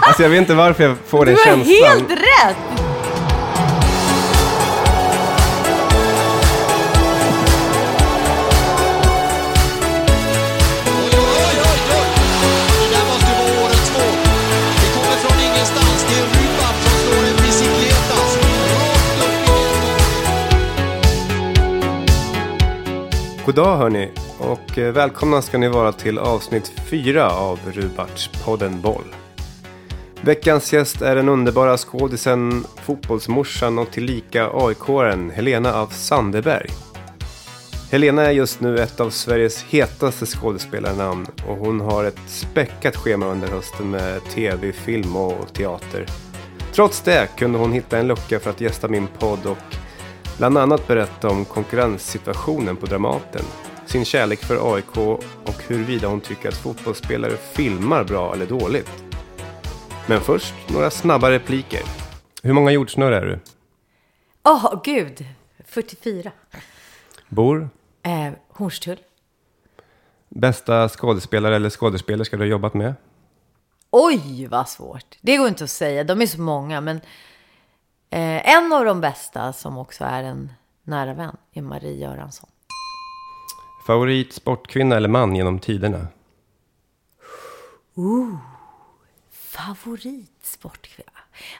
Alltså jag vet inte varför jag får den Du har känslan. helt rätt! Oj, oj, oj, oj! Det där måste vara årets mål. Det kommer från ingenstans. Det är Rybak som slår en bicicleta. Rakt upp i nätet. God dag hörni och eh, välkomna ska ni vara till avsnitt fyra av Rubarts-podden Boll. Veckans gäst är den underbara skådisen, fotbollsmorsan och tillika AIK-aren Helena af Sandeberg. Helena är just nu ett av Sveriges hetaste skådespelarnamn och hon har ett späckat schema under hösten med tv, film och teater. Trots det kunde hon hitta en lucka för att gästa min podd och bland annat berätta om konkurrenssituationen på Dramaten, sin kärlek för AIK och huruvida hon tycker att fotbollsspelare filmar bra eller dåligt. Men först några snabba repliker. Hur många jordsnurr är du? Åh, gud. 44. Bor? Eh, Hornstull. Bästa skådespelare eller skådespelerska du har jobbat med? Oj, vad svårt. Det går inte att säga. De är så många. Men eh, en av de bästa som också är en nära vän är Marie Göransson. Favorit sportkvinna eller man genom tiderna? Favorit sportkvinna?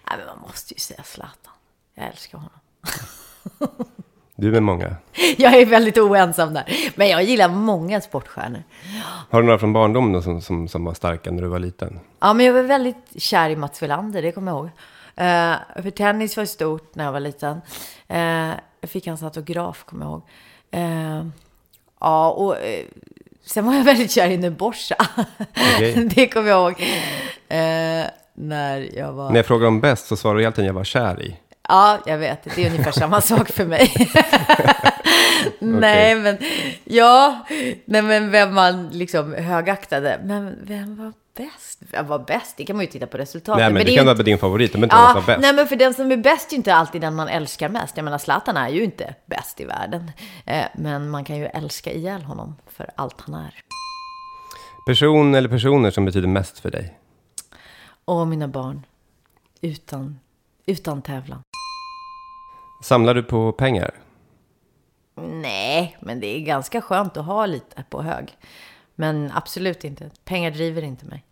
Nej, men man måste ju säga Zlatan. Jag älskar honom. Du är många. Jag är väldigt oensam där. Men jag gillar många sportstjärnor. Har du några från barndomen då som, som, som var starka när du var liten? Ja, men jag var väldigt kär i Mats Wilander, det kommer jag ihåg. Eh, för tennis var stort när jag var liten. Eh, jag fick hans autograf, kommer jag ihåg. Eh, ja, och sen var jag väldigt kär i Nuborsa. Okej. det kommer jag ihåg. Eh, när jag var... När jag frågar om bäst så svarar du alltid jag var kär i. Ja, jag vet. Det är ungefär samma sak för mig. Nej, men ja, nej, men vem man liksom högaktade. Men vem var bäst? Vem var bäst? Det kan man ju titta på resultatet. Nej men, det det är kan ju vara din favorit, men inte Ja, var bäst. nej men för den som är bäst är ju inte alltid den man älskar mest. Jag menar Zlatan är ju inte bäst i världen. Eh, men man kan ju älska ihjäl honom för allt han är. Person eller personer som betyder mest för dig? Och mina barn. Utan, utan tävlan. Samlar du på pengar? Nej, men det är ganska skönt att ha lite på hög. Men absolut inte. Pengar driver inte mig.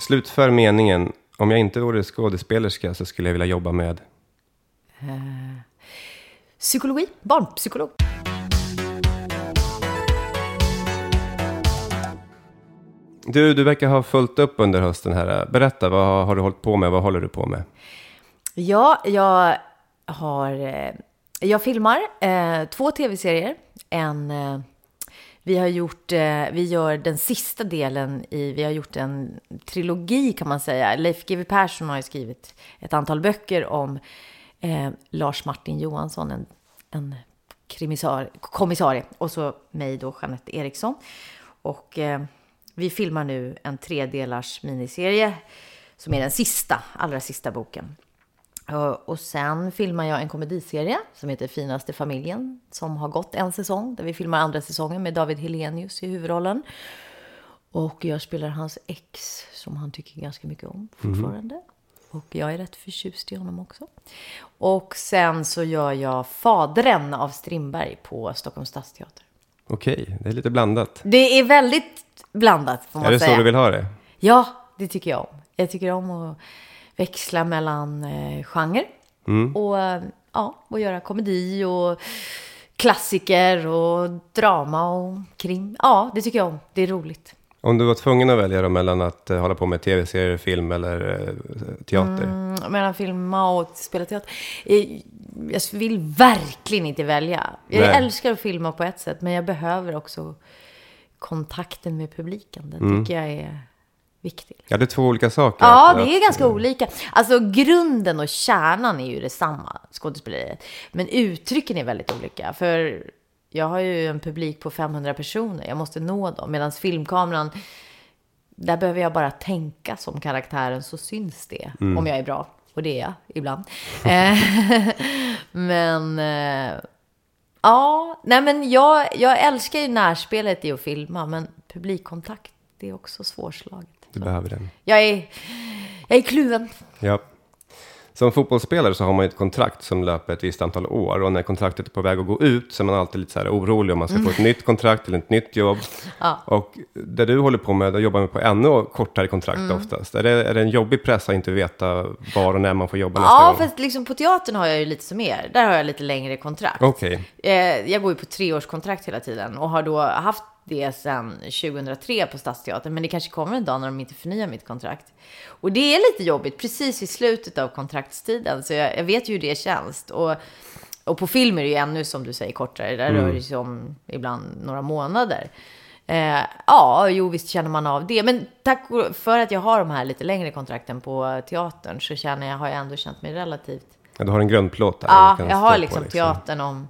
Slutför meningen. Om jag inte vore skådespelerska så skulle jag vilja jobba med... Psykologi, barnpsykolog. Du, du verkar ha fullt upp under hösten här. Berätta, vad har, har du hållit på med? Vad håller du på med? Ja, jag har... Eh, jag filmar eh, två tv-serier. En... Eh, vi har gjort... Eh, vi gör den sista delen i... Vi har gjort en trilogi kan man säga. Leif GW Persson har ju skrivit ett antal böcker om eh, Lars Martin Johansson, en, en krimisar, kommissarie. Och så mig då, Jeanette Eriksson. Och eh, vi filmar nu en tredelars miniserie som är den sista, allra sista boken. Eh, Och sen filmar jag en komediserie som heter Finaste familjen som har gått en säsong där vi filmar andra säsongen med David Helenius i huvudrollen. Och jag spelar hans ex som han tycker ganska mycket om fortfarande. Och jag är rätt förtjust i honom också. Och sen så gör jag Fadren av Strindberg på Stockholms stadsteater. Okej, det är lite blandat. Det är väldigt blandat får man Är det säga. så du vill ha det? Ja, det tycker jag om. Jag tycker om att växla mellan eh, genre och, eh, ja, och göra komedi och klassiker och drama och krim. Ja, det tycker jag om. Det är roligt. Om du var tvungen att välja då mellan att eh, hålla på med tv-serier, film eller eh, teater? Mm, mellan filma och spela teater. Jag vill verkligen inte välja. Jag Nej. älskar att filma på ett sätt, men jag behöver också kontakten med publiken. Den Mm. tycker jag är viktig. Ja, det är två olika saker. Ja, Att- det är att- ganska olika. Alltså grunden och kärnan är ju detsamma, skådespeleriet. Men uttrycken är väldigt olika. För jag har ju en publik på 500 personer. Jag måste nå dem. Medan filmkameran, där behöver jag bara tänka som karaktären så syns det. Om jag är bra. Och det är jag ibland. Eh, men... eh, Ja, nej men jag, jag älskar ju närspelet i att filma. Men publikkontakt, det är också svårslaget. Du behöver den. Jag är, jag är kluven. Ja. Som fotbollsspelare så har man ju ett kontrakt som löper ett visst antal år och när kontraktet är på väg att gå ut så är man alltid lite så här orolig om man ska få ett nytt kontrakt eller ett nytt jobb. Och det du håller på med, då jobbar man på ännu kortare kontrakt oftast. Är det, är det en jobbig press att inte veta var och när man får jobba nästa Ja, gång? fast liksom på teatern har jag ju lite som er. Där har jag lite längre kontrakt. Okej, Eh, jag går ju på treårskontrakt hela tiden och har då haft det sedan 2003 på Stadsteatern. Men det kanske kommer en dag när de inte förnyar mitt kontrakt. Och det är lite jobbigt precis i slutet av kontraktstiden. Så jag, jag vet ju hur det känns. Och, och på film är det ju ännu, som du säger, kortare. Där rör det sig om ibland några månader. Eh, ja, jo, visst känner man av det. Men tack för att jag har de här lite längre kontrakten på teatern så känner jag, har jag ändå känt mig relativt ja, du har en grundplåt där. Ja, jag har på, liksom teatern om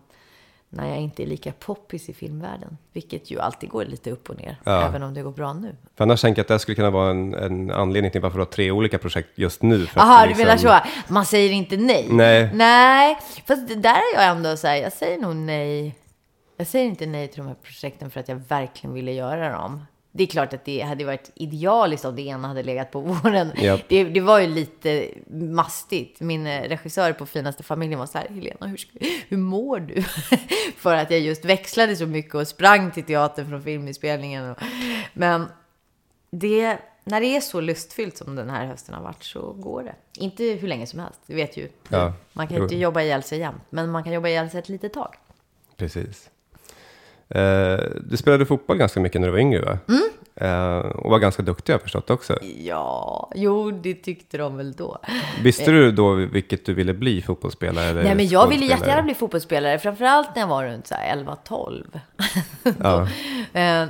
när jag inte är lika poppis i filmvärlden. Vilket ju alltid går lite upp och ner, Ja. även om det går bra nu. För annars tänker jag att det skulle kunna vara en, en anledning till varför du har tre olika projekt just nu. Jaha, liksom- du menar så. Man säger inte nej? Nej. Nej, fast det där är jag ändå så här, jag säger nog nej. Jag säger inte nej till de här projekten för att jag verkligen ville göra dem. Det är klart att det hade varit idealiskt om det ena hade legat på våren. Japp. Det, det var ju lite mastigt. Min eh, regissör på Finaste familjen var så här, Helena, hur, hur mår du? För att jag just växlade så mycket och sprang till teatern från filminspelningen. Och, men det, när det är så lustfyllt som den här hösten har varit så går det. Inte hur länge som helst, det vet ju. Ja, Man kan inte jo. jobba ihjäl sig jämt, men man kan jobba ihjäl sig ett litet tag. Precis. Eh, du spelade fotboll ganska mycket när du var yngre, va? Mm. Eh, och var ganska duktig, har jag förstått också. Ja, jo, det tyckte de väl då. Visste du då vilket du ville bli, fotbollsspelare eller Nej, men jag ville jättegärna bli fotbollsspelare, framförallt när jag var runt så här 11-12. Ja. Eh,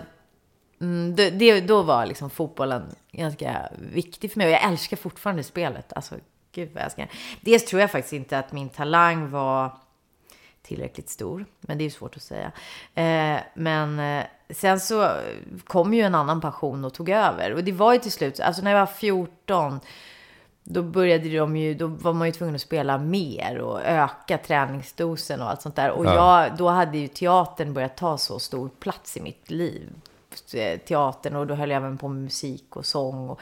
mm, det, det, då var liksom fotbollen ganska viktig för mig och jag älskar fortfarande spelet. Alltså, gud vad jag älskar det. Dels tror jag faktiskt inte att min talang var tillräckligt stor, men det är ju svårt att säga. Eh, men eh, sen så kom ju en annan passion och tog över. Och det var ju till slut, alltså när jag var 14, då började de ju, då var man ju tvungen att spela mer och öka träningsdosen och allt sånt där. Och Ja. jag, då hade ju teatern börjat ta så stor plats i mitt liv. Eh, Teatern och då höll jag även på med musik och sång. Och,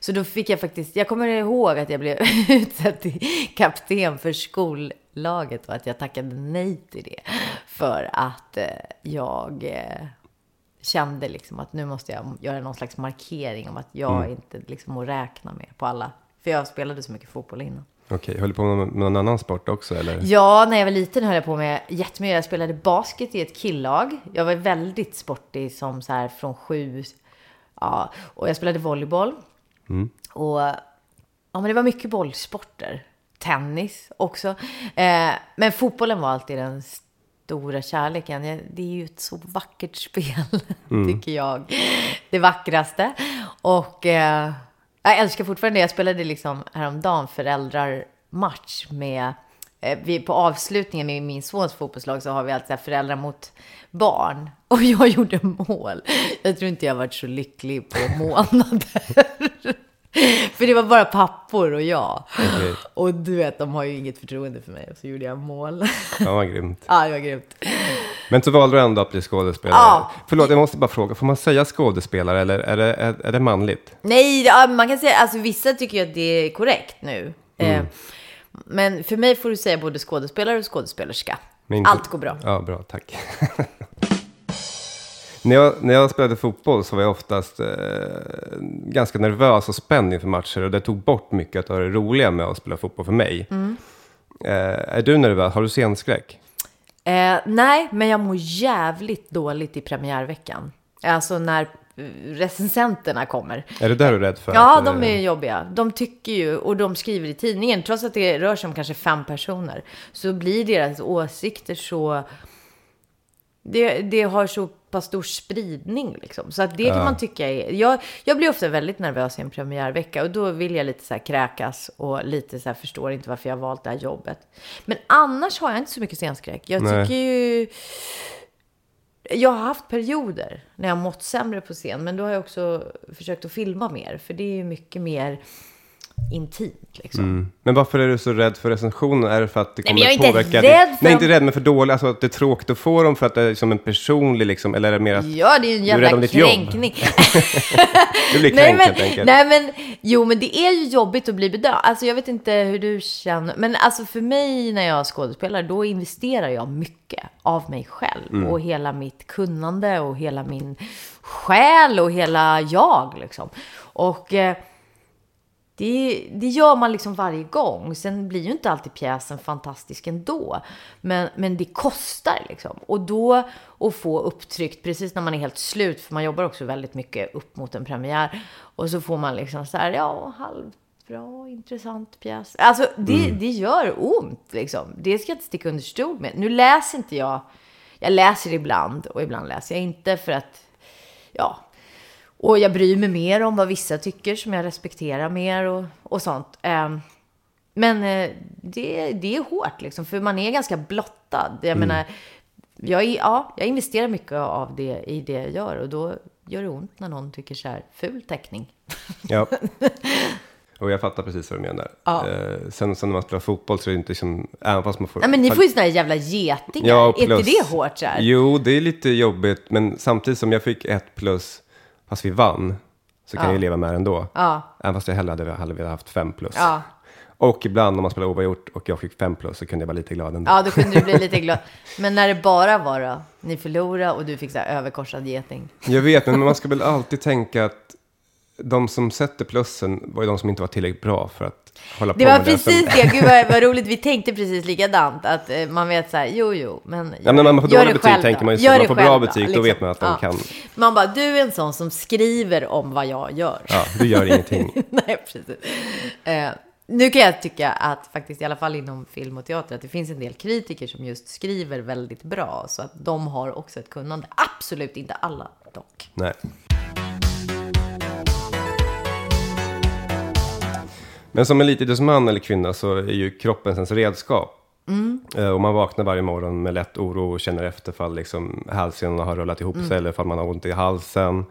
så då fick jag faktiskt, jag kommer ihåg att jag blev utsedd till kapten för skollaget och att jag tackade nej till det. För att eh, jag eh, kände liksom att nu måste jag göra någon slags markering om att jag inte liksom att räkna med på alla. För jag spelade så mycket fotboll innan. Okej, höll du på med någon annan sport också eller? Ja, när jag var liten höll jag på med jättemycket. Jag spelade basket i ett killag. Jag var väldigt sportig som så här från sju. Ja, och jag spelade volleyboll. Och ja, men det var mycket bollsporter. Tennis också. Eh, men fotbollen var alltid den stora kärleken. Det är ju ett så vackert spel, tycker jag. Det vackraste. Och eh, jag älskar fortfarande det. Jag spelade liksom häromdagen föräldrarmatch med eh, vi, på avslutningen med min sons fotbollslag så har vi alltid föräldrar mot barn. Och jag gjorde mål. Jag tror inte jag varit så lycklig på månader. För det var bara pappor och jag. Okej. Och du vet, de har ju inget förtroende för mig. Och så gjorde jag mål. Ja, vad grymt. ja, det var grymt. Men så valde du ändå att bli skådespelare. Ja. Förlåt, jag måste bara fråga, får man säga skådespelare eller är det, är, är det manligt? Nej, ja, man kan säga, alltså vissa tycker ju att det är korrekt nu. Mm. Eh, men för mig får du säga både skådespelare och skådespelerska. Inte- Allt går bra. Ja, bra, tack. när, jag, när jag spelade fotboll så var jag oftast eh, ganska nervös och spänd inför matcher och det tog bort mycket av det roliga med att spela fotboll för mig. Mm. Eh, är du nervös? Har du scenskräck? Eh, nej, men jag mår jävligt dåligt i premiärveckan. Alltså när eh, recensenterna kommer. Är det där du är rädd för? Ja, de eh, är jobbiga. De tycker ju, och de skriver i tidningen, trots att det rör sig om kanske fem personer, så blir deras åsikter så... Det, det har så pass stor spridning liksom. Så att det kan man tycka är... Jag, jag blir ofta väldigt nervös i en premiärvecka och då vill jag lite så här kräkas och lite så här förstår inte varför jag har valt det här jobbet. Men annars har jag inte så mycket scenskräck. Jag Nej. tycker ju... Jag har haft perioder när jag har mått sämre på scen, men då har jag också försökt att filma mer, för det är ju mycket mer intimt liksom. Mm. Men varför är du så rädd för recensioner? Är det för att det Nej, kommer men jag är inte påverka rädd för Nej, inte rädd, men för dåligt. Alltså att det är tråkigt att få dem för att det är som en personlig liksom, eller är det mer att Ja, det är en du är rädd jävla om ditt jobb? kränkning. du blir kränkt nej, men, helt enkelt? nej, men jo, men det är ju jobbigt att bli bedömd. Alltså, jag vet inte hur du känner, men alltså för mig när jag skådespelar, då investerar jag mycket av mig själv Mm. och hela mitt kunnande och hela min själ och hela jag liksom. Och eh, det, det gör man liksom varje gång. Sen blir ju inte alltid pjäsen fantastisk ändå. Men, men det kostar liksom. Och då att få upptryckt precis när man är helt slut, för man jobbar också väldigt mycket upp mot en premiär. Och så får man liksom så här, ja, halvbra, intressant pjäs. Alltså det, det gör ont liksom. Det ska jag inte sticka under stol med. Nu läser inte jag, jag läser ibland och ibland läser jag inte för att, ja, och jag bryr mig mer om vad vissa tycker som jag respekterar mer och, och sånt. Ehm, men eh, det, det är hårt liksom, för man är ganska blottad. Jag menar, jag, är, ja, jag investerar mycket av det i det jag gör och då gör det ont när någon tycker så här, ful teckning. Ja. Och jag fattar precis vad du menar. Ja. Eh, sen, sen när man spelar fotboll så är det inte som, även fast man får... Nej, men ni får ju här jävla getingar. Ja, är plus, inte det hårt så här? Jo, det är lite jobbigt, men samtidigt som jag fick ett plus, fast vi vann, så kan jag ju leva med det ändå. Ja. Även fast jag hellre hade, hade velat haft fem plus. Ja. Och ibland om man spelar oavgjort och jag fick fem plus så kunde jag vara lite glad ändå. Ja, då kunde du bli lite glad. Men när det bara var då, ni förlorade och du fick så här överkorsad geting. Jag vet, men man ska väl alltid tänka att de som sätter plussen var ju de som inte var tillräckligt bra för att hålla Det på var med precis det. Gud vad, vad roligt. Vi tänkte precis likadant. Att eh, man vet så här, jo, jo, men Ja, men när man får gör dåliga det betyg själv tänker man ju så. Gör Man får bra då, betyg, då vet man att de kan. Man bara, du är en sån som skriver om vad jag gör. ja, du gör ingenting. Nej, precis. Eh, nu kan jag tycka att faktiskt, i alla fall inom film och teater, att det finns en del kritiker som just skriver väldigt bra. Så att de har också ett kunnande. Absolut inte alla dock. Nej. Men som elitidrottsman eller kvinna så är ju kroppen ens redskap. Eh, Och man vaknar varje morgon med lätt oro och känner efter fall liksom hälsenorna har rullat ihop sig eller fall man har ont i halsen.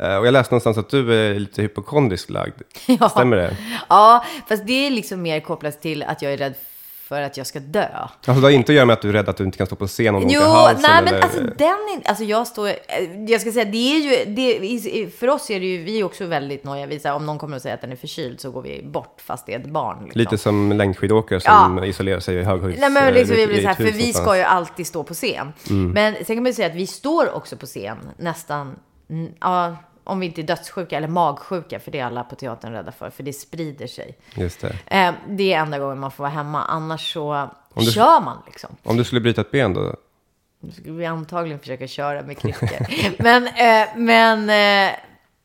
Eh, Och jag läste någonstans att du är lite hypokondriskt lagd. Ja. Stämmer det? Ja, fast det är liksom mer kopplat till att jag är rädd för att jag ska dö. Alltså det har inte att göra med att du är rädd att du inte kan stå på scen om Jo, i halsen? nej men eller... alltså den är, alltså jag står, eh, jag ska säga det är ju, det, för oss är det ju, vi är också väldigt noja. Vi säger om någon kommer och säger att den är förkyld så går vi bort fast det är ett barn. Liksom. Lite som längdskidåkare som isolerar sig i höghöjds... Nej, men liksom, vi blir så här, för vi ska ju alltid stå på scen. Men sen kan man ju säga att vi står också på scen nästan, mm, ja, om vi inte är dödssjuka eller magsjuka, för det är alla på teatern rädda för, för det sprider sig. Just det. Eh, det är enda gången man får vara hemma, annars så du- kör man liksom. Om du skulle bryta ett ben då? Nu skulle vi antagligen försöka köra med kryckor. men, eh, men, eh,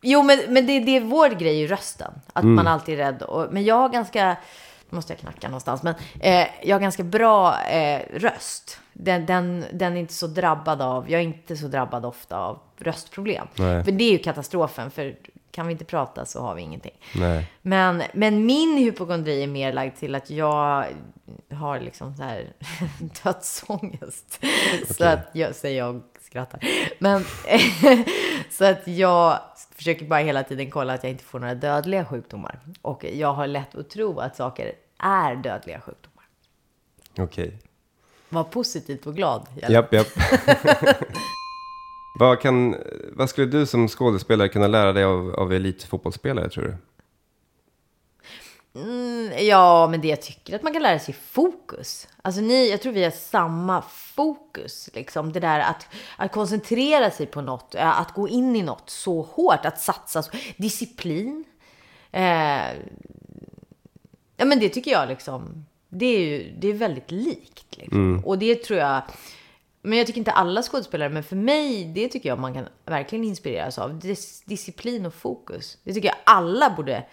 jo, men, men det, det är vår grej i rösten. Att man alltid är rädd. Och, men jag har ganska, måste jag knacka någonstans, men eh, jag har ganska bra eh, röst. Den, den, den är inte så drabbad av, jag är inte så drabbad ofta av röstproblem. Nej. För det är ju katastrofen, för kan vi inte prata så har vi ingenting. Nej. Men, men min hypokondri är mer lagd till att jag har liksom så här dödsångest. Så att jag, säger jag skrattar. Men så att jag försöker bara hela tiden kolla att jag inte får några dödliga sjukdomar. Och jag har lätt att tro att saker är dödliga sjukdomar. Okej. Var positivt och glad. Japp, japp. vad, kan, vad skulle du som skådespelare kunna lära dig av, av elitfotbollsspelare, tror du? Ja, men det jag tycker att man kan lära sig fokus. Alltså ni, jag tror vi har samma fokus. Liksom. Det där att, att koncentrera sig på något, eh, att gå in i något så hårt, att satsa. Så, disciplin. Eh, ja, men det tycker jag liksom, det är ju det är väldigt likt. Liksom. Och det tror jag, Men jag tycker inte alla skådespelare, men för mig, det tycker jag man kan verkligen inspireras av. Dis disciplin och fokus. Det tycker jag alla borde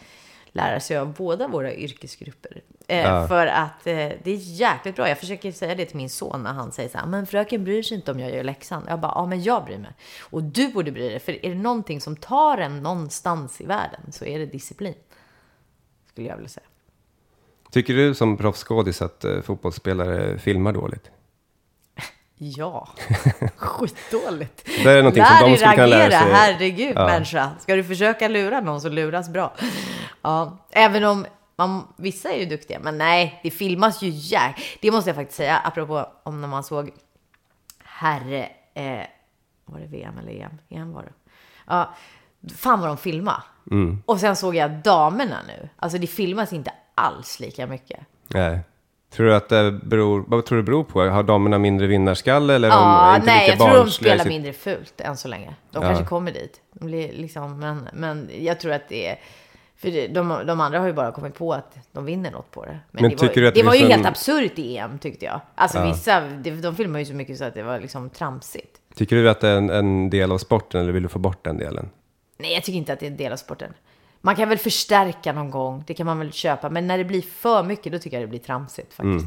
lära sig av båda våra yrkesgrupper. Eh, Ja. För att eh, det är jäkligt bra. Jag försöker säga det till min son när han säger så här, men fröken bryr sig inte om jag gör läxan. Jag bara, ja men jag bryr mig. Och du borde bry dig, för är det någonting som tar en någonstans i världen så är det disciplin. Skulle jag vilja säga. Tycker du som proffsskådis att eh, fotbollsspelare filmar dåligt? Ja, skitdåligt. Det är någonting Lär som de skulle kunna lära sig. herregud Ja. människa. Ska du försöka lura någon så luras bra. Ja, även om man, vissa är ju duktiga, men nej, det filmas ju jäk... Det måste jag faktiskt säga, apropå om när man såg herre... Eh, var det VM eller EM? EM var det. Ja, fan vad de filmade. Mm. Och sen såg jag damerna nu. Alltså det filmas inte alls lika mycket. Nej. Tror du att det beror, vad tror du det beror på? Har damerna mindre vinnarskalle eller Ja, inte nej, jag tror de spelar sitt- mindre fult än så länge. De Ja. kanske kommer dit. De blir liksom, men, men jag tror att det är... För de, de andra har ju bara kommit på att de vinner något på det. Men, Men det var, tycker du att det det var ju helt absurt i EM, tyckte jag. Alltså vissa, de, de filmar ju så mycket så att det var liksom tramsigt. Tycker du att det är en, en del av sporten eller vill du få bort den delen? Nej, jag tycker inte att det är en del av sporten. Man kan väl förstärka någon gång, det kan man väl köpa. Men när det blir för mycket, då tycker jag det blir tramsigt faktiskt. Mm.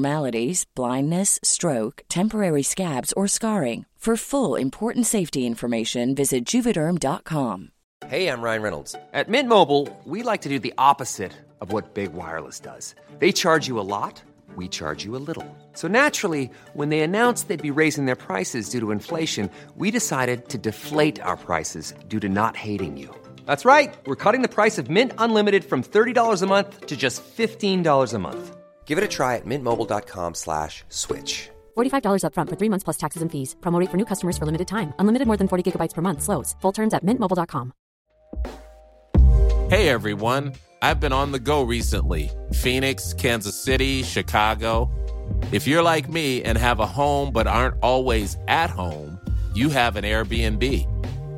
blindness, stroke, temporary scabs, or scarring. For full important safety information, visit juvederm.com. Hey, I'm Ryan Reynolds. At Mint Mobile, we like to do the opposite of what Big Wireless does. They charge you a lot, we charge you a little. So naturally, when they announced they'd be raising their prices due to inflation, we decided to deflate our prices due to not hating you. That's right. We're cutting the price of Mint Unlimited from $30 a month to just $15 a month. Give it a try at mintmobile.com slash switch. $45 upfront for three months plus taxes and fees. Promo rate for new customers for limited time. Unlimited more than 40 gigabytes per month. Slows. Full terms at mintmobile.com. Hey everyone, I've been on the go recently Phoenix, Kansas City, Chicago. If you're like me and have a home but aren't always at home, you have an Airbnb.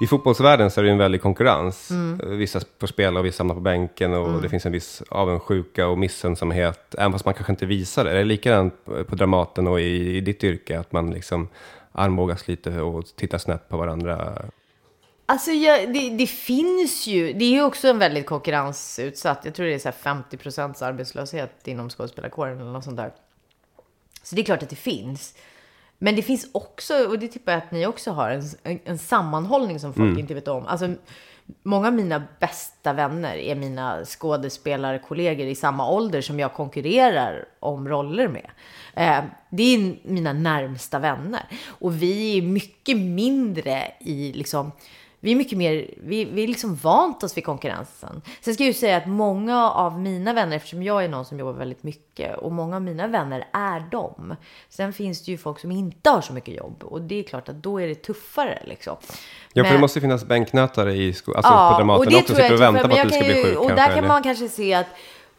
I fotbollsvärlden så är det en väldig konkurrens. Mm. Eh, Vissa får spela och vissa hamnar på bänken och det finns en viss avundsjuka och missunnsamhet. Även fast man kanske inte visar det. Är det likadant på Dramaten och i, i ditt yrke? Att man liksom armbågas lite och tittar snett på varandra? Alltså, jag, det, det finns ju, det är ju också en väldigt konkurrensutsatt, jag tror det är så här 50 procents arbetslöshet inom skådespelarkåren eller något sånt där. Så det är klart att det finns. Men det finns också, och det tippar jag att ni också har, en, en, en sammanhållning som folk inte vet om. Alltså, många av mina bästa vänner är mina skådespelarkollegor i samma ålder som jag konkurrerar om roller med. Eh, det är mina närmsta vänner. Och vi är mycket mindre i liksom vi är mycket mer, vi, vi är liksom vant oss vid konkurrensen. Sen ska jag ju säga att många av mina vänner, eftersom jag är någon som jobbar väldigt mycket och många av mina vänner är dem. Sen finns det ju folk som inte har så mycket jobb och det är klart att då är det tuffare liksom. Ja, för det måste finnas bänknötare i sko- alltså på Dramaten också. tror Sitter och jag är väntar på att du ska bli ju- sjuk Och kanske, där kan eller? man kanske se att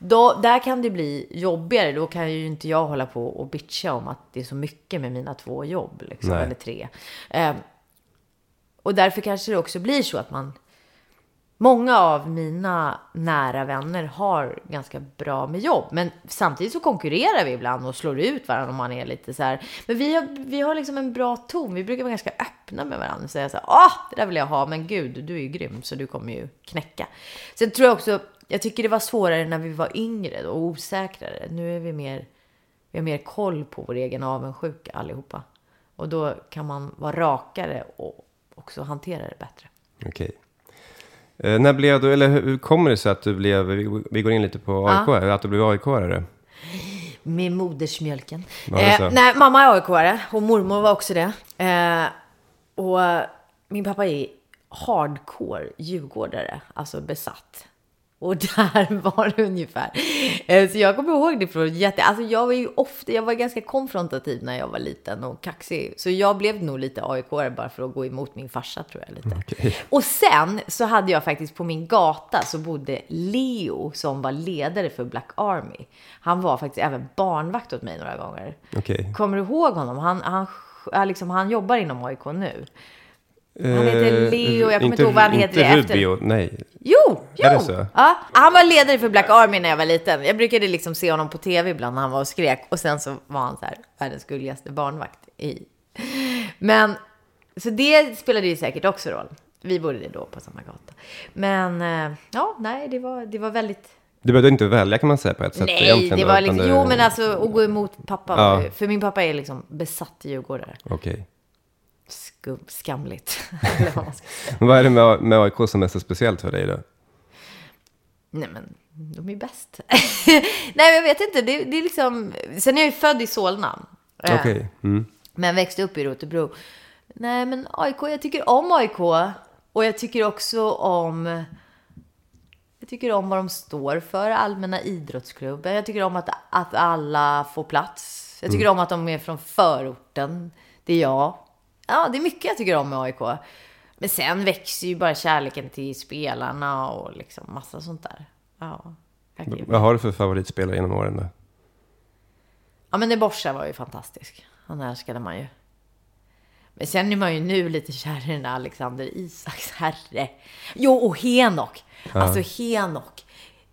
då, där kan det bli jobbigare. Då kan ju inte jag hålla på och bitcha om att det är så mycket med mina två jobb. Liksom, eller tre. Eh, och därför kanske det också blir så att man Många av mina nära vänner har ganska bra med jobb, men samtidigt så konkurrerar vi ibland och slår ut varandra om man är lite så här. Men vi har, vi har liksom en bra ton. Vi brukar vara ganska öppna med varandra och säga så här. Åh, det där vill jag ha, men gud, du är ju grym så du kommer ju knäcka. Sen tror jag också, jag tycker det var svårare när vi var yngre och osäkrare. Nu är vi mer, vi har mer koll på vår egen avundsjuka allihopa. Och då kan man vara rakare och också hantera det bättre. Okej. Eh, när blev du, eller hur kommer det sig att du blev, vi, vi går in lite på AIK, här, att du blev AIK-are? Med modersmjölken. Ja. Eh, nej, mamma är AIK-are och mormor var också det. Eh, och min pappa är hardcore djurgårdare, alltså besatt. Och där var det ungefär. Eh, Så jag kommer ihåg det från jätte... Alltså jag var ju ofta, jag var ganska konfrontativ när jag var liten och kaxig. Så jag blev nog lite aik bara för att gå emot min farsa tror jag lite. Och sen så hade jag faktiskt på min gata så bodde Leo som var ledare för Black Army. Han var faktiskt även barnvakt åt mig några gånger. Okej. Kommer du ihåg honom? Han, han, liksom, han jobbar inom AIK nu. Han heter Leo, jag kommer Eh, inte, ihåg vad han heter Inte i efter. Rubio, nej. Jo, jo! Är det så? Ja, han var ledare för Black Army när jag var liten. Jag brukade liksom se honom på tv ibland när han var och skrek. Och sen så var han så här, världens gulligaste barnvakt i. Men, så det spelade ju säkert också roll. Vi bodde då på samma gata. Men, eh, ja, nej, det var, det var väldigt... Du behövde inte välja kan man säga på ett sätt Nej, det var liksom, det- jo men alltså att gå emot pappa. Ja. För min pappa är liksom besatt djurgårdare. Okej. Skum, skamligt. Vad är det med, med AIK som är så speciellt för dig då? Nej men, de är bäst. Nej jag vet inte, det, det är liksom... Sen är jag ju född i Solna. Eh, Okej. Mm. Men växte upp i Rotebro. Nej men AIK, jag tycker om AIK. Och jag tycker också om... Jag tycker om vad de står för, allmänna idrottsklubben. Jag tycker om att, att alla får plats. Jag tycker om att de är från förorten. Det är jag. Ja, det är mycket jag tycker om med AIK. Men sen växer ju bara kärleken till spelarna och liksom massa sånt där. Ja. Vad har du för favoritspelare genom åren då? Ja, men Neborsa var ju fantastisk. Han älskade man ju. Men sen är man ju nu lite kär i den där Alexander Isaks herre. Jo, och Henok. Alltså Henok.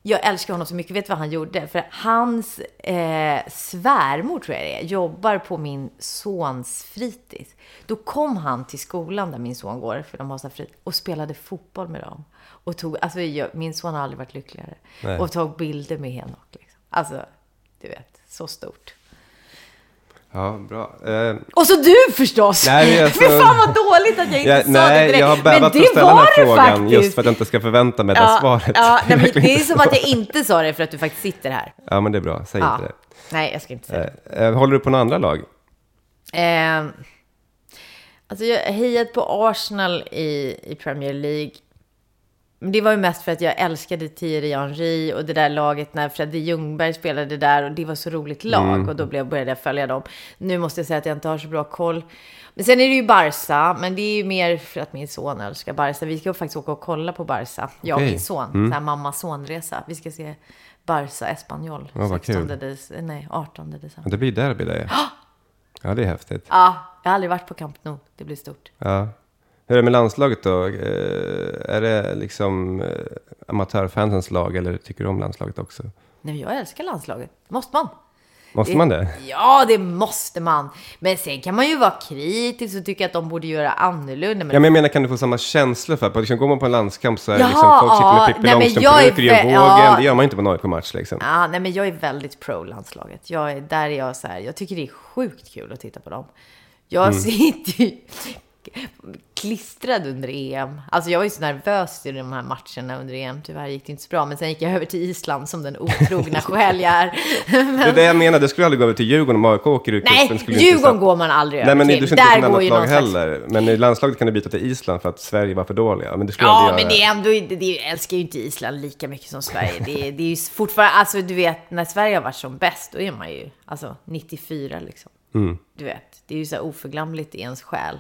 Jag älskar honom så mycket. Vet du vad han gjorde? För hans eh, svärmor, tror jag det är, jobbar på min sons fritids. Då kom han till skolan där min son går, för de har så frit, och spelade fotboll med dem. Och tog, alltså, jag, min son har aldrig varit lyckligare. Nej. Och tog bilder med Henok. Liksom. Alltså, du vet, så stort. Ja, bra. Eh, Och så du förstås! Nej, alltså- Fy fan vad dåligt att jag inte jag, sa nej, det direkt. jag har men bävat för det att ställa den var här det frågan faktiskt. just för att jag inte ska förvänta mig det ja, svaret. Ja, nej, men Verkligen det är som att jag inte sa det för att du faktiskt sitter här. Ja, men det är bra. Säg Ja. inte det. Nej, jag ska inte säga Eh, eh, håller du på några andra lag? det. Eh, alltså jag hejade på Arsenal i, i Premier League. Men det var ju mest för att jag älskade Thierry Henry och det där laget när Freddy Ljungberg spelade där och det var så roligt lag och då började jag följa dem. Nu måste jag säga att jag inte har så bra koll. Men sen är det ju Barca, men det är ju mer för att min son älskar Barca. Vi ska faktiskt åka och kolla på Barca, jag och min son. Så här mamma-son-resa. Vi ska se Barca Espanyol. Vad 16 kul. dec- nej, 18 december. Det blir derby ja. Ja, det är häftigt. Ja, jag har aldrig varit på Camp Nou. Det blir stort. Ja. Hur är det med landslaget då? Eh, är det liksom eh, amatörfansens lag eller tycker du om landslaget också? Nej, men jag älskar landslaget. Måste man? Måste man det? Ja, det måste man. Men sen kan man ju vara kritisk och tycka att de borde göra annorlunda. Men Ja, men jag menar, kan du få samma känsla för? För liksom, går man på en landskamp så är det Jaha, liksom folk sitter med. Pippi Nej, men Långstrump jag är och gör vä- vågen. ja. Det gör man inte på en AIK-match liksom. Ja, nej, men jag är väldigt pro-landslaget. Jag är, där är jag så här, jag tycker det är sjukt kul att titta på dem. Jag Mm. sitter ju klistrad under EM. Alltså jag var ju så nervös i de här matcherna under EM. Tyvärr gick det inte så bra. Men sen gick jag över till Island som den otrogna själ jag är. Det är det jag menar, du skulle aldrig gå över till Djurgården om AIK åker ur Nej, inte Djurgården sa- går man aldrig Nej, över men till. du inte Där gå går ju lag slags- heller. Men i landslaget kan du byta till Island för att Sverige var för dåliga. Men det skulle Ja, men det är ändå, det, det, jag älskar ju inte Island lika mycket som Sverige. Det, är- det är ju fortfarande, alltså du vet, när Sverige har varit som bäst, då är man ju, alltså 94 liksom. Mm. Du vet, det är ju så här oförglömligt i ens själ.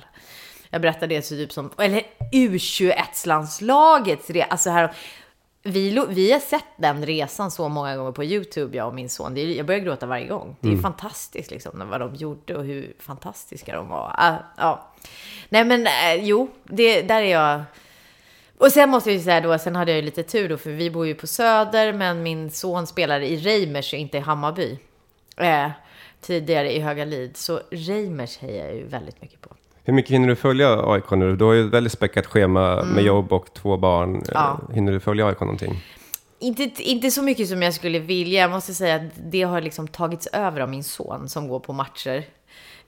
Jag berättade det så typ som, eller U21-landslagets re- alltså här, vi, vi har sett den resan så många gånger på YouTube, jag och min son. Det är, jag börjar gråta varje gång. Det är ju fantastiskt liksom, vad de gjorde och hur fantastiska de var. Ah, ja. Nej men, eh, jo, det, där är jag Och sen måste jag ju säga då, sen hade jag ju lite tur då, för vi bor ju på Söder, men min son spelar i Reimers inte i Hammarby. Eh, tidigare i Höga Lid. Så Reimers hejar jag ju väldigt mycket på. Hur mycket hinner du följa AIK nu? Du har ju ett väldigt späckat schema med jobb och två barn. Mm. Ja. Eh, Hinner du följa AIK någonting? Inte, inte så mycket som jag skulle vilja. Jag måste säga att det har liksom tagits över av min son som går på matcher.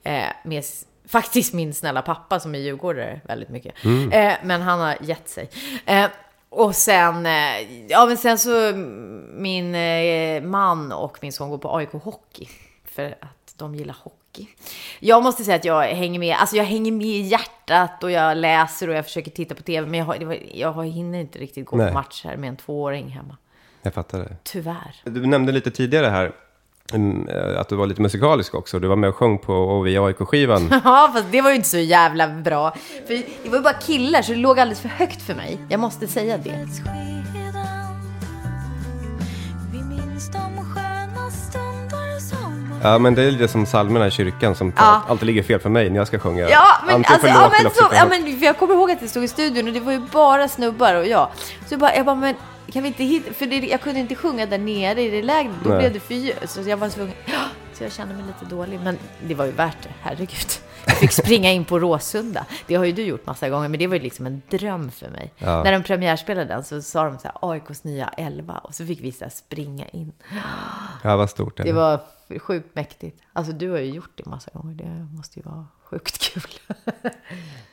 Eh, med faktiskt min snälla pappa som är djurgårdare väldigt mycket. Eh, men han har gett sig. Eh, och sen, eh, ja men sen så mm, min eh, man och min son går på AIK Hockey. För att de gillar hockey. Jag måste säga att jag hänger med, alltså jag hänger med i hjärtat och jag läser och jag försöker titta på tv. Men jag, har, jag har- hinner inte riktigt gå Nej. på match här med en tvååring hemma. Jag fattar det. Tyvärr. Du nämnde lite tidigare här mm, eh, att du var lite musikalisk också. Du var med och sjöng på OV AIK-skivan. Ja, fast det var ju inte så jävla bra. För det var ju bara killar, så det låg alldeles för högt för mig. Jag måste säga det. Ja, men det är lite som psalmerna i kyrkan som Ja. alltid ligger fel för mig när jag ska sjunga. Ja, men, Antingen alltså, ja, men, så, ja, men jag kommer ihåg att det stod i studion och det var ju bara snubbar och jag. Så jag bara, jag bara men kan vi inte hitta, för det, jag kunde inte sjunga där nere i det lägret, då Nej. blev det för ljust. Så jag var tvungen, så jag kände mig lite dålig. Men det var ju värt det, herregud. Jag fick springa in på Råsunda. Det har ju du gjort massa gånger, men det var ju liksom en dröm för mig. Ja. När de premiärspelade den så sa de så här, AIKs nya 11 och så fick vi så springa in. Ja, vad stort är Det var sjukt mäktigt. Alltså du har ju gjort det massa gånger, det måste ju vara sjukt kul.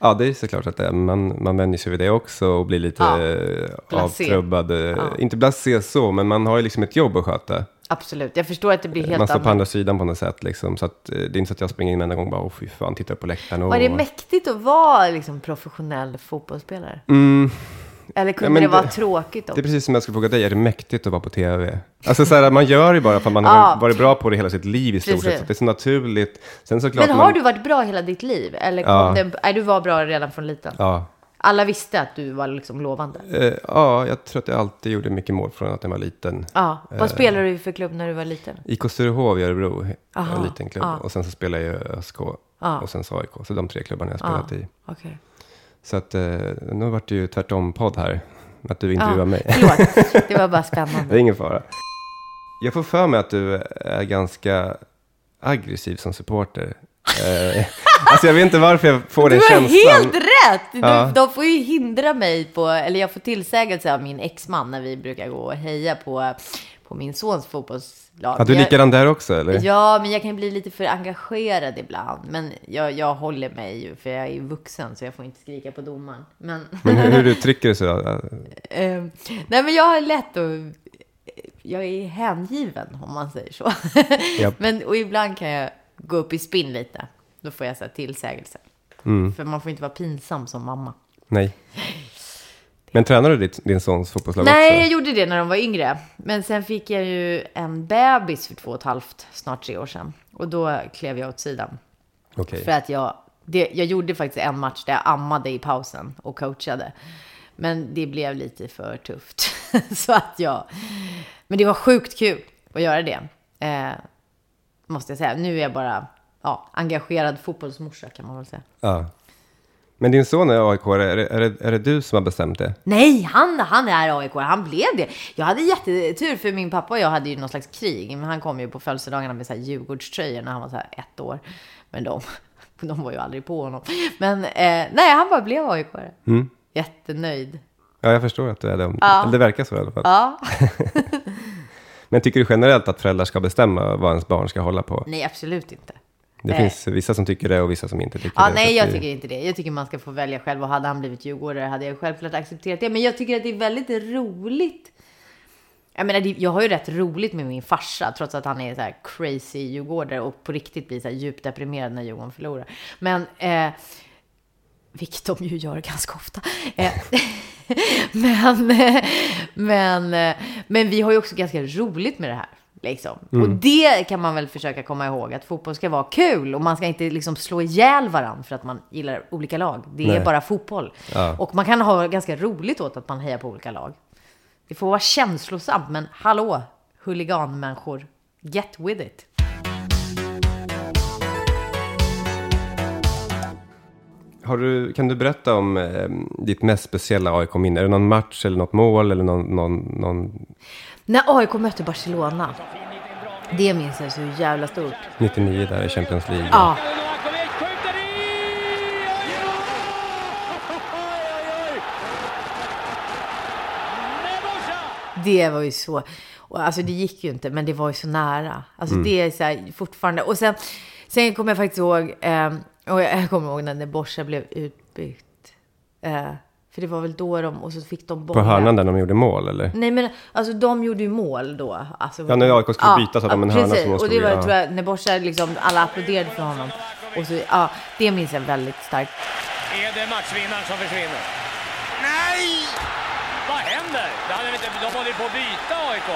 Ja, det är såklart att det är. Man, man vänjer sig vid det också och blir lite Ja. eh, avtrubbad. eh, Inte blasé så, men man har ju liksom ett jobb att sköta. Absolut, jag förstår att det blir helt man står på andra sidan på något sätt. Liksom, så att, eh, det är inte så att jag springer in en gång och bara, åh fy fan, tittar på läktaren. Och, Var det mäktigt att vara liksom, professionell fotbollsspelare? Mm, Eller kunde Ja, det vara det- tråkigt det är också? precis som jag skulle fråga dig, är det mäktigt att vara på tv? Alltså så här, man gör det bara för att man har varit bra på det hela sitt liv i stort sett. Det är så naturligt. Sen såklart Men har man, du varit bra hela ditt liv? Eller Ja. det, nej, du var bra redan från liten? Ja, Alla visste att du var liksom lovande? eh, ja, jag tror att jag alltid gjorde mycket mål från att jag var liten. Ja. Eh. Vad spelade du för klubb när du var liten? IK Sturehov i Örebro, Aha, en liten klubb. ja. Och sen så spelade jag i ÖSK Ja. och sen så AIK. Så de tre klubbarna jag spelat i. Okej. Så att eh, nu vart det ju tvärtom-podd här. Att du intervjuar Ja, mig. Förlåt, det var bara Det är spännande. ingen fara. Jag får för mig att du är ganska aggressiv som supporter. Eh, alltså jag vet inte varför jag får den Du har känslan. helt rätt! De, Ja. de får ju hindra mig på, eller jag får tillsägelse av min exman när vi brukar gå och heja på, på min sons fotbollslag. Ja, du är likadan där också eller? Ja, men jag kan bli lite för engagerad ibland. Men jag, jag håller mig ju, för jag är ju vuxen så jag får inte skrika på domaren. Men, Men hur, hur uttrycker du så? eh, nej, men jag har lätt att... Jag är hängiven, om man säger så. Japp. men, och ibland kan jag gå upp i spinn lite. Då får jag så här tillsägelse. Mm. För man får inte vara pinsam som mamma. Nej. Men tränar du ditt, din sons fotbollslag Nej, jag också? gjorde det när de var yngre. Men sen fick jag ju en bebis för två och ett halvt, snart tre år sedan. Och då klev jag åt sidan. Okej. För att jag, det, jag gjorde faktiskt en match där jag ammade i pausen och coachade. Men det blev lite för tufft. Så att jag... Men det var sjukt kul att göra det. Eh, måste jag säga. Nu är jag bara ja, engagerad fotbollsmorsa kan man väl säga. Ja. Men din son är AIK, är det, är, det, är det du som har bestämt det? Nej, han, han är AIK. Han blev det. Jag hade jättetur för min pappa och jag hade ju någon slags krig. Men han kom ju på födelsedagarna med så här Djurgårdströjor när han var så här ett år. Men de, de var ju aldrig på honom. Men eh, nej, han bara blev aik Mm. Jättenöjd. Ja, jag förstår att du är det. Ja. Eller det verkar så i alla fall. Ja. Men tycker du generellt att föräldrar ska bestämma vad ens barn ska hålla på? Nej, absolut inte. Det Nej. finns vissa som tycker det och vissa som inte tycker Ja, det. nej, jag det- tycker inte det. Jag tycker man ska få välja själv. Och hade han blivit djurgårdare hade jag självklart accepterat det. Men jag tycker att det är väldigt roligt. Jag menar, jag har ju rätt roligt med min farsa, trots att han är så här crazy djurgårdare och på riktigt blir så här djupt deprimerad när Djurgården förlorar. Men, eh, vilket de ju gör ganska ofta. Eh, men, eh, men, eh, men vi har ju också ganska roligt med det här. Liksom. Och det kan man väl försöka komma ihåg, att fotboll ska vara kul och man ska inte liksom slå ihjäl varandra för att man gillar olika lag. Det är Nej. bara fotboll. Ja. Och man kan ha ganska roligt åt att man hejar på olika lag. Det får vara känslosamt, men hallå, huliganmänniskor, get with it. Du, kan du berätta om eh, ditt mest speciella AIK-minne? Är det någon match eller något mål eller någon... någon, någon När AIK mötte Barcelona. Det minns jag så jävla stort. 99 där i Champions League? Ja. Det var ju så. Alltså det gick ju inte, men det var ju så nära. Alltså det är så här fortfarande. Och sen, sen kommer jag faktiskt ihåg, eh, och jag kommer ihåg när Neborsa blev utbytt. Eh, för det var väl då de, och så fick de På bollen. hörnan där de gjorde mål eller? Nej men alltså de gjorde ju mål då. Alltså, Ja, när AIK skulle byta så hade de en hörna som de Och det var, ja. tror jag, när Borsa liksom, alla applåderade för honom. Och så, ja, det minns jag väldigt starkt. Är det matchvinnaren som försvinner? Nej! Vad händer? Det hade inte, de håller på att byta AIK.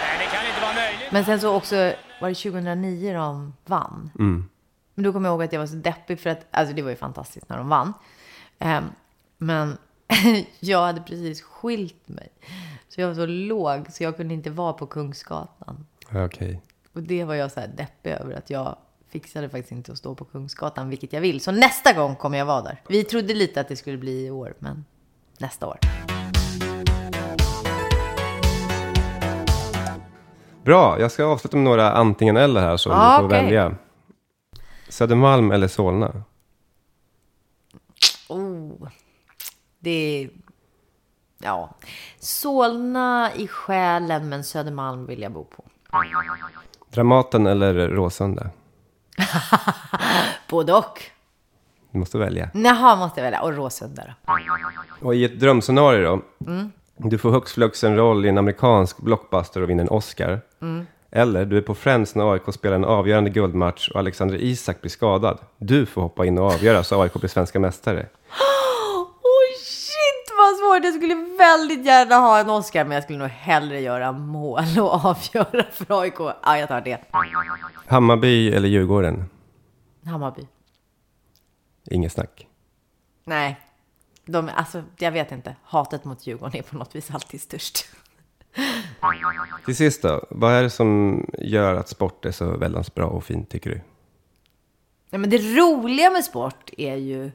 Nej, det kan inte vara möjligt. Men sen så också, var det 2009 de vann? Mm. Men då kommer jag ihåg att jag var så deppig för att, alltså det var ju fantastiskt när de vann. Ehm, men jag hade precis skilt mig. Så jag var så låg så jag kunde inte vara på Kungsgatan. Okej. Och det var jag så här deppig över att jag fixade faktiskt inte att stå på Kungsgatan, vilket jag vill. Så nästa gång kommer jag vara där. Vi trodde lite att det skulle bli i år, men nästa år. Bra, jag ska avsluta med några antingen eller här så Ah, du får okej. välja. Södermalm eller Solna? Oh, det är... Ja. Solna i själen, men Södermalm vill jag bo på. Dramaten eller Råsunda? Både och. Du måste välja. Jaha, måste välja. Och Råsunda då. Och i ett drömscenario då? Mm. Du får högst flux en roll i en amerikansk blockbuster och vinner en Oscar. Mm. Eller du är på Friends när AIK spelar en avgörande guldmatch och Alexander Isak blir skadad. Du får hoppa in och avgöra så AIK blir svenska mästare. Svårt. Jag skulle väldigt gärna ha en Oscar, men jag skulle nog hellre göra mål och avgöra för AIK. Ja, jag tar det. Hammarby eller Djurgården? Hammarby. Inget snack. Nej, de, alltså, jag vet inte. Hatet mot Djurgården är på något vis alltid störst. Till sist då, vad är det som gör att sport är så väldans bra och fint tycker du? Ja, men det roliga med sport är ju...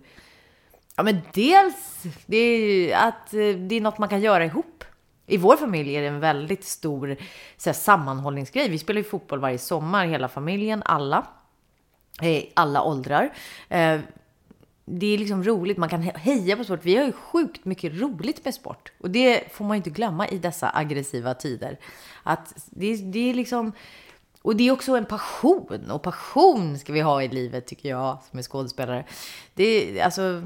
Ja, men dels det är ju att eh, det är något man kan göra ihop. I vår familj är det en väldigt stor så här, sammanhållningsgrej. Vi spelar ju fotboll varje sommar, hela familjen, alla. Eh, I alla åldrar. Eh, det är liksom roligt, man kan heja på sport. Vi har ju sjukt mycket roligt med sport. Och det får man ju inte glömma i dessa aggressiva tider. Att det, det är liksom... Och det är också en passion. Och passion ska vi ha i livet, tycker jag, som är skådespelare. Det är, alltså,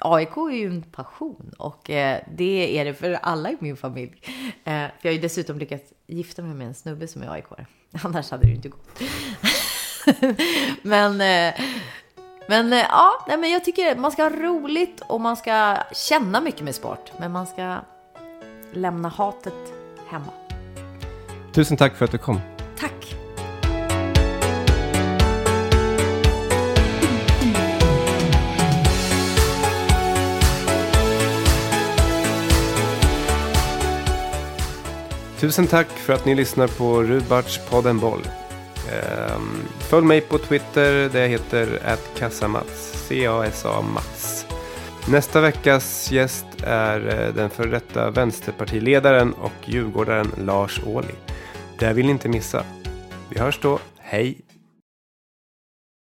AIK är ju en passion. Och eh, det är det för alla i min familj. Eh, för jag har ju dessutom lyckats gifta mig med en snubbe som är aik Annars hade det ju inte gått. men... Eh, men eh, ja, nej, men jag tycker man ska ha roligt och man ska känna mycket med sport. Men man ska lämna hatet hemma. Tusen tack för att du kom. Tusen tack för att ni lyssnar på Rudbarts podden Boll. Ehm, följ mig på Twitter, där jag heter @kassamats, C-A-S-A Mats. Nästa veckas gäst är eh, den före detta vänsterpartiledaren och djurgårdaren Lars Ohly. Det vill ni inte missa. Vi hörs då, hej!